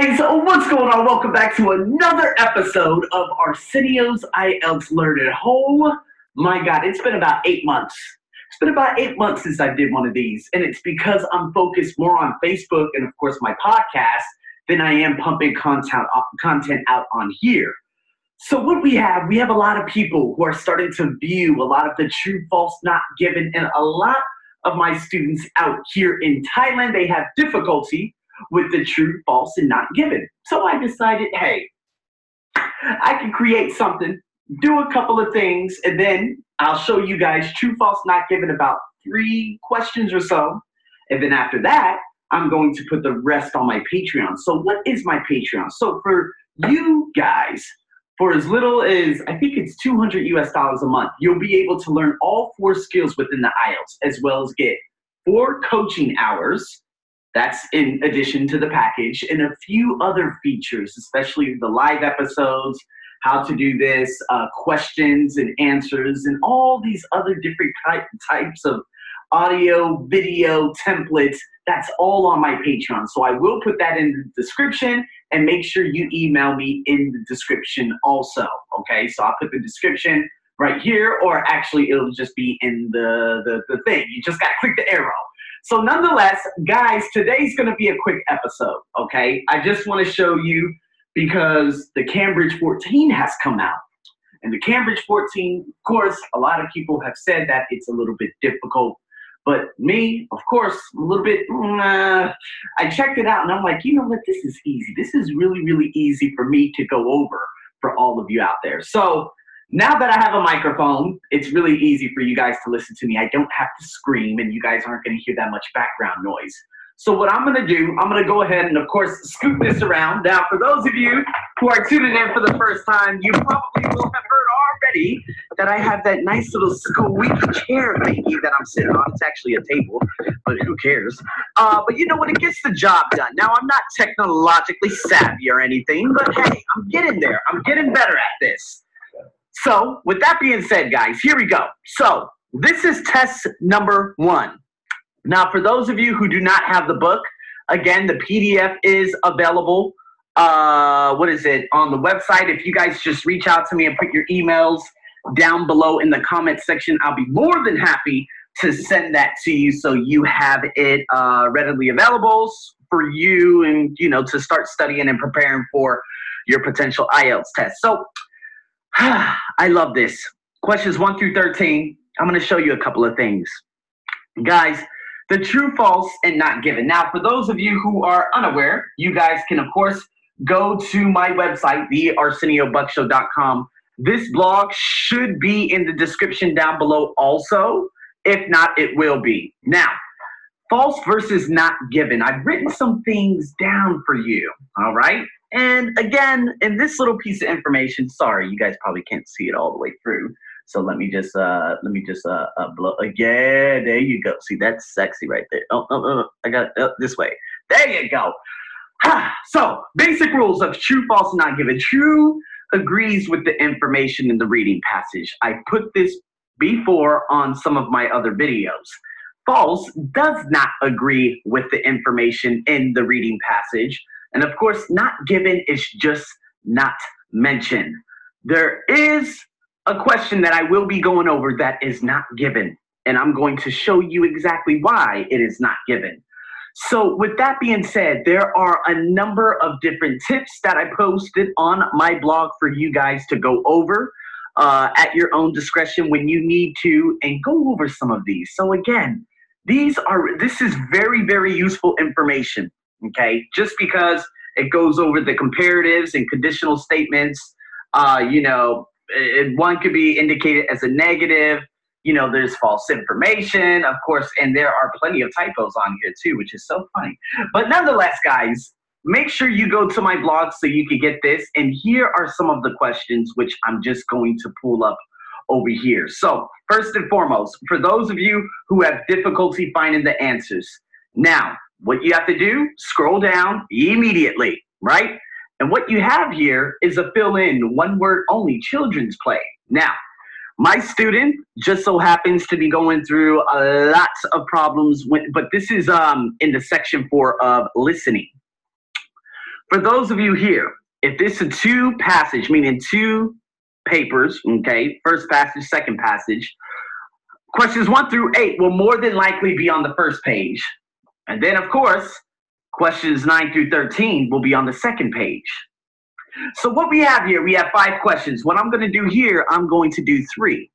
guys, what's going on? Welcome back to another episode of Arsenio's IELTS Learning. Oh my god, it's been about eight months. It's been about eight months since I did one of these, and it's because I'm focused more on Facebook and, of course, my podcast than I am pumping content, content out on here. So, what we have, we have a lot of people who are starting to view a lot of the true, false, not given, and a lot of my students out here in Thailand, they have difficulty with the true, false, and not given. So I decided, hey, I can create something, do a couple of things, and then I'll show you guys true, false, not given about three questions or so. And then after that, I'm going to put the rest on my Patreon. So, what is my Patreon? So, for you guys, for as little as I think it's 200 US dollars a month, you'll be able to learn all four skills within the IELTS, as well as get four coaching hours that's in addition to the package and a few other features, especially the live episodes, how to do this, uh, questions and answers, and all these other different type, types of audio, video templates. That's all on my Patreon. So I will put that in the description and make sure you email me in the description also. Okay, so I'll put the description right here, or actually it'll just be in the, the, the thing. You just got to click the arrow. So, nonetheless, guys, today's going to be a quick episode, okay? I just want to show you because the Cambridge 14 has come out. And the Cambridge 14, of course, a lot of people have said that it's a little bit difficult. But me, of course, a little bit, uh, I checked it out and I'm like, you know what? This is easy. This is really, really easy for me to go over for all of you out there. So, now that I have a microphone, it's really easy for you guys to listen to me. I don't have to scream, and you guys aren't going to hear that much background noise. So what I'm going to do, I'm going to go ahead and, of course, scoot this around. Now, for those of you who are tuning in for the first time, you probably will have heard already that I have that nice little squeaky chair thingy that I'm sitting on. It's actually a table, but who cares? Uh, but you know what? It gets the job done. Now, I'm not technologically savvy or anything, but hey, I'm getting there. I'm getting better at this. So, with that being said, guys, here we go. So, this is test number one. Now, for those of you who do not have the book, again, the PDF is available. Uh, what is it on the website? If you guys just reach out to me and put your emails down below in the comment section, I'll be more than happy to send that to you so you have it uh, readily available for you and you know to start studying and preparing for your potential IELTS test. So I love this. Questions 1 through 13. I'm going to show you a couple of things. Guys, the true, false, and not given. Now, for those of you who are unaware, you guys can, of course, go to my website, thearseniobuckshow.com. This blog should be in the description down below also. If not, it will be. Now, false versus not given. I've written some things down for you, all right? And again, in this little piece of information, sorry, you guys probably can't see it all the way through. So let me just uh let me just uh, uh blow uh, yeah, there you go. See that's sexy right there. Oh, oh, oh I got oh, this way. There you go. so basic rules of true, false, not given. True agrees with the information in the reading passage. I put this before on some of my other videos. False does not agree with the information in the reading passage. And of course, not given is just not mentioned. There is a question that I will be going over that is not given. And I'm going to show you exactly why it is not given. So, with that being said, there are a number of different tips that I posted on my blog for you guys to go over uh, at your own discretion when you need to and go over some of these. So, again, these are this is very, very useful information okay? Just because it goes over the comparatives and conditional statements, uh, you know, it, one could be indicated as a negative. You know, there's false information, of course, and there are plenty of typos on here too, which is so funny. But nonetheless, guys, make sure you go to my blog so you can get this. And here are some of the questions which I'm just going to pull up over here. So, first and foremost, for those of you who have difficulty finding the answers, now what you have to do, scroll down immediately, right? And what you have here is a fill in, one word only, children's play. Now, my student just so happens to be going through a lot of problems, with, but this is um, in the section four of listening. for those of you here, if this is a two passage, meaning two papers, okay, first passage, second passage, questions one through eight will more than likely be on the first page. And then, of course, questions nine through 13 will be on the second page. So, what we have here, we have five questions. What I'm going to do here, I'm going to do three,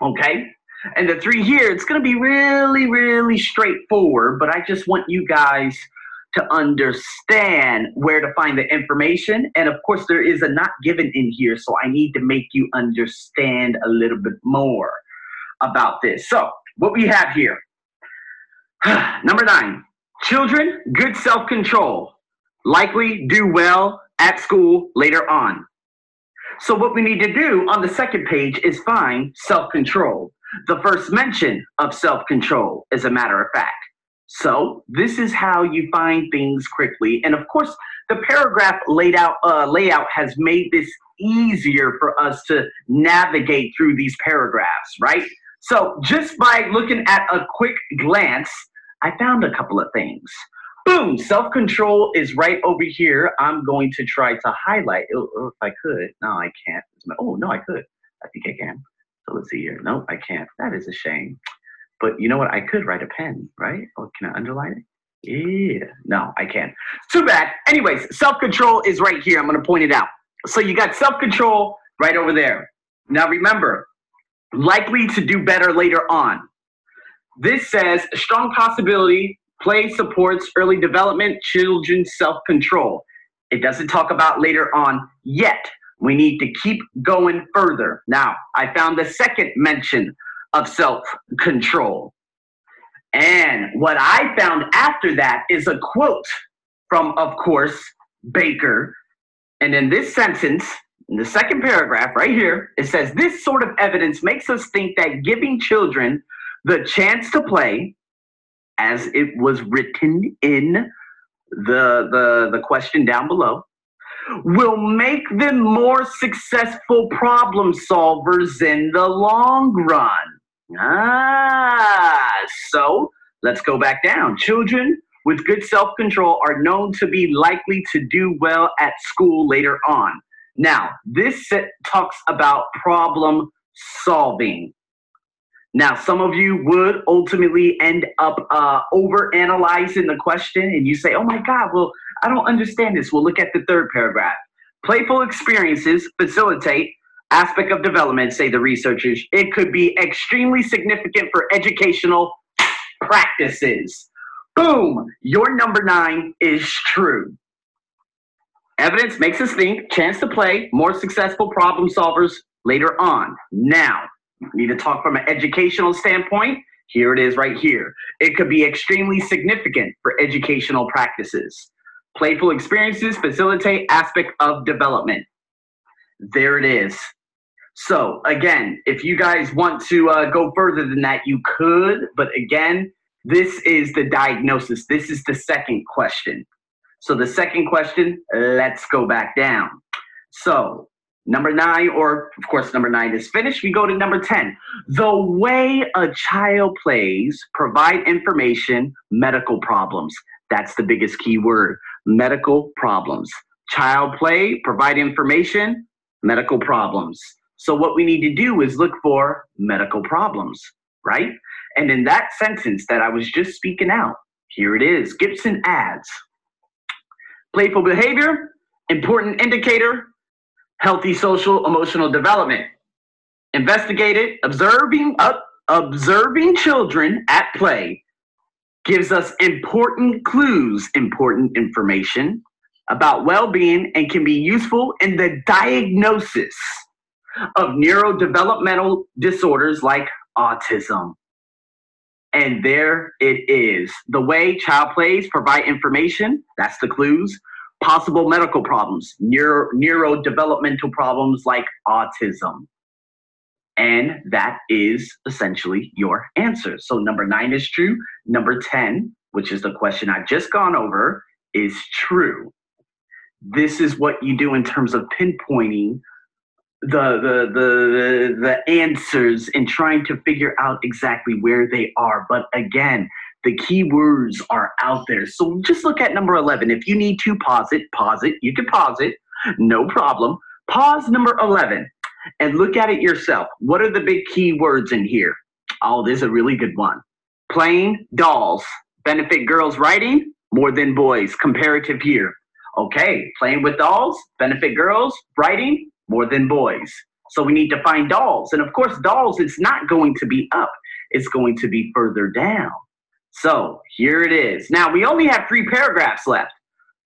okay? And the three here, it's going to be really, really straightforward, but I just want you guys to understand where to find the information. And of course, there is a not given in here, so I need to make you understand a little bit more about this. So, what we have here number nine, children, good self control, likely do well at school later on. So, what we need to do on the second page is find self control. The first mention of self control, as a matter of fact. So, this is how you find things quickly. And of course, the paragraph laid out, uh, layout has made this easier for us to navigate through these paragraphs, right? So, just by looking at a quick glance, I found a couple of things. Boom, self control is right over here. I'm going to try to highlight it oh, if I could. No, I can't. Oh, no, I could. I think I can. So let's see here. No, I can't. That is a shame. But you know what? I could write a pen, right? Oh, can I underline it? Yeah. No, I can't. Too bad. Anyways, self control is right here. I'm going to point it out. So you got self control right over there. Now remember, likely to do better later on. This says a strong possibility play supports early development, children's self control. It doesn't talk about later on yet. We need to keep going further. Now, I found the second mention of self control. And what I found after that is a quote from, of course, Baker. And in this sentence, in the second paragraph right here, it says this sort of evidence makes us think that giving children the chance to play, as it was written in the, the, the question down below, will make them more successful problem solvers in the long run. Ah, so let's go back down. Children with good self control are known to be likely to do well at school later on. Now, this talks about problem solving. Now, some of you would ultimately end up uh, over analyzing the question and you say, oh my God, well, I don't understand this. We'll look at the third paragraph. Playful experiences facilitate aspect of development, say the researchers. It could be extremely significant for educational practices. Boom, your number nine is true. Evidence makes us think, chance to play, more successful problem solvers later on. Now, need to talk from an educational standpoint. Here it is right here. It could be extremely significant for educational practices. Playful experiences facilitate aspect of development. There it is. So again, if you guys want to uh, go further than that, you could. But again, this is the diagnosis. This is the second question. So the second question, let's go back down. So Number nine, or of course, number nine is finished. We go to number 10. The way a child plays, provide information, medical problems. That's the biggest key word medical problems. Child play, provide information, medical problems. So, what we need to do is look for medical problems, right? And in that sentence that I was just speaking out, here it is Gibson adds playful behavior, important indicator, healthy social emotional development. Investigated, observing, uh, observing children at play gives us important clues, important information about well-being and can be useful in the diagnosis of neurodevelopmental disorders like autism. And there it is. The way child plays provide information, that's the clues, possible medical problems, neuro, neurodevelopmental problems like autism. And that is essentially your answer. So number nine is true. Number 10, which is the question I've just gone over, is true. This is what you do in terms of pinpointing the the the the answers and trying to figure out exactly where they are. But again, the keywords are out there. So just look at number 11. If you need to pause it, pause it. You can pause it, no problem. Pause number 11 and look at it yourself. What are the big keywords in here? Oh, this is a really good one. Playing dolls, benefit girls writing more than boys, comparative here. Okay, playing with dolls, benefit girls writing more than boys. So we need to find dolls. And of course, dolls, it's not going to be up, it's going to be further down. So here it is. Now we only have three paragraphs left.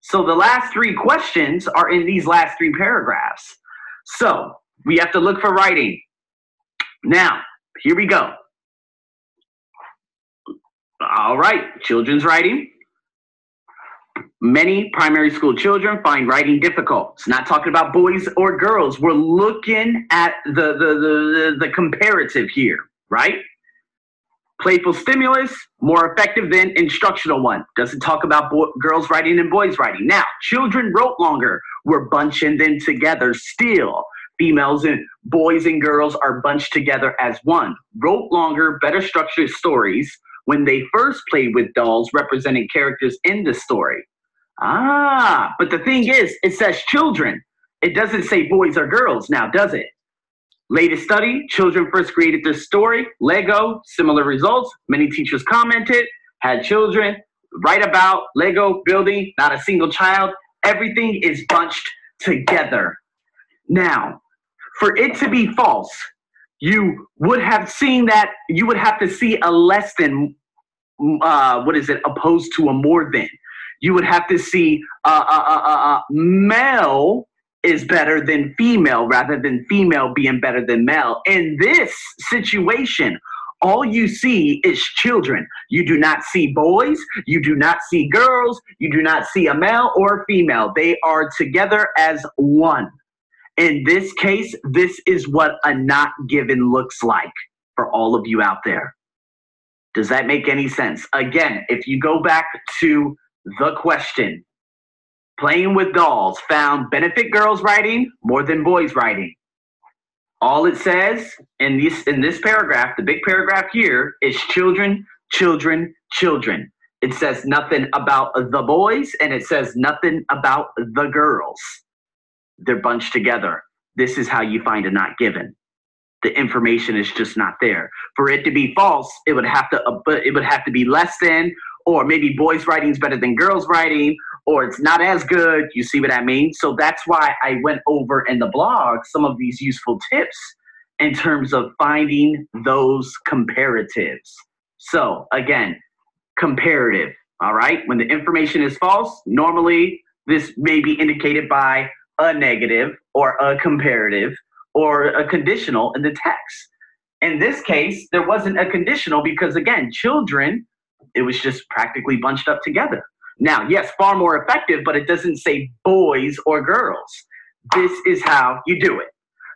So the last three questions are in these last three paragraphs. So we have to look for writing. Now, here we go. All right, children's writing. Many primary school children find writing difficult. It's not talking about boys or girls. We're looking at the, the, the, the, the comparative here, right? Playful stimulus, more effective than instructional one. Doesn't talk about bo- girls writing and boys writing. Now, children wrote longer. We're bunching them together still. Females and boys and girls are bunched together as one. Wrote longer, better structured stories when they first played with dolls representing characters in the story. Ah, but the thing is, it says children. It doesn't say boys or girls now, does it? Latest study, children first created this story. Lego, similar results. Many teachers commented, had children, write about Lego building, not a single child. Everything is bunched together. Now, for it to be false, you would have seen that, you would have to see a less than, uh, what is it, opposed to a more than. You would have to see uh, uh, uh, uh male is better than female rather than female being better than male. In this situation, all you see is children. You do not see boys. You do not see girls. You do not see a male or a female. They are together as one. In this case, this is what a not given looks like for all of you out there. Does that make any sense? Again, if you go back to the question, playing with dolls found benefit girls writing more than boys writing. All it says in this in this paragraph, the big paragraph here, is children, children, children. It says nothing about the boys and it says nothing about the girls they're bunched together. This is how you find a not given. The information is just not there. For it to be false, it would have to uh, it would have to be less than, or maybe boys writing is better than girls writing, or it's not as good. You see what I mean? So that's why I went over in the blog some of these useful tips in terms of finding those comparatives. So again, comparative. All right. When the information is false, normally this may be indicated by a negative or a comparative or a conditional in the text. In this case, there wasn't a conditional because, again, children, it was just practically bunched up together. Now, yes, far more effective, but it doesn't say boys or girls. This is how you do it.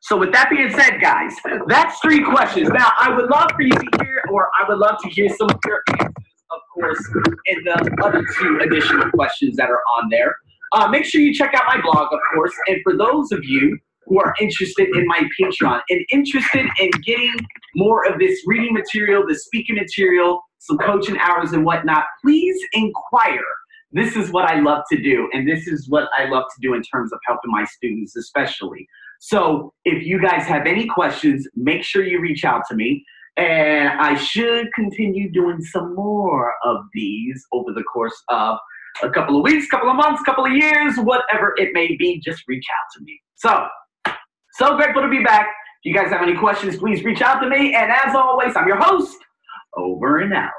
So, with that being said, guys, that's three questions. Now, I would love for you to hear, or I would love to hear some of your answers, of course, in the other two additional questions that are on there. Uh, make sure you check out my blog, of course. And for those of you who are interested in my Patreon and interested in getting more of this reading material, the speaking material, some coaching hours and whatnot, please inquire. This is what I love to do, and this is what I love to do in terms of helping my students, especially. So, if you guys have any questions, make sure you reach out to me. And I should continue doing some more of these over the course of a couple of weeks, couple of months, couple of years, whatever it may be, just reach out to me. So, so grateful to be back. If you guys have any questions, please reach out to me. And as always, I'm your host, over and out.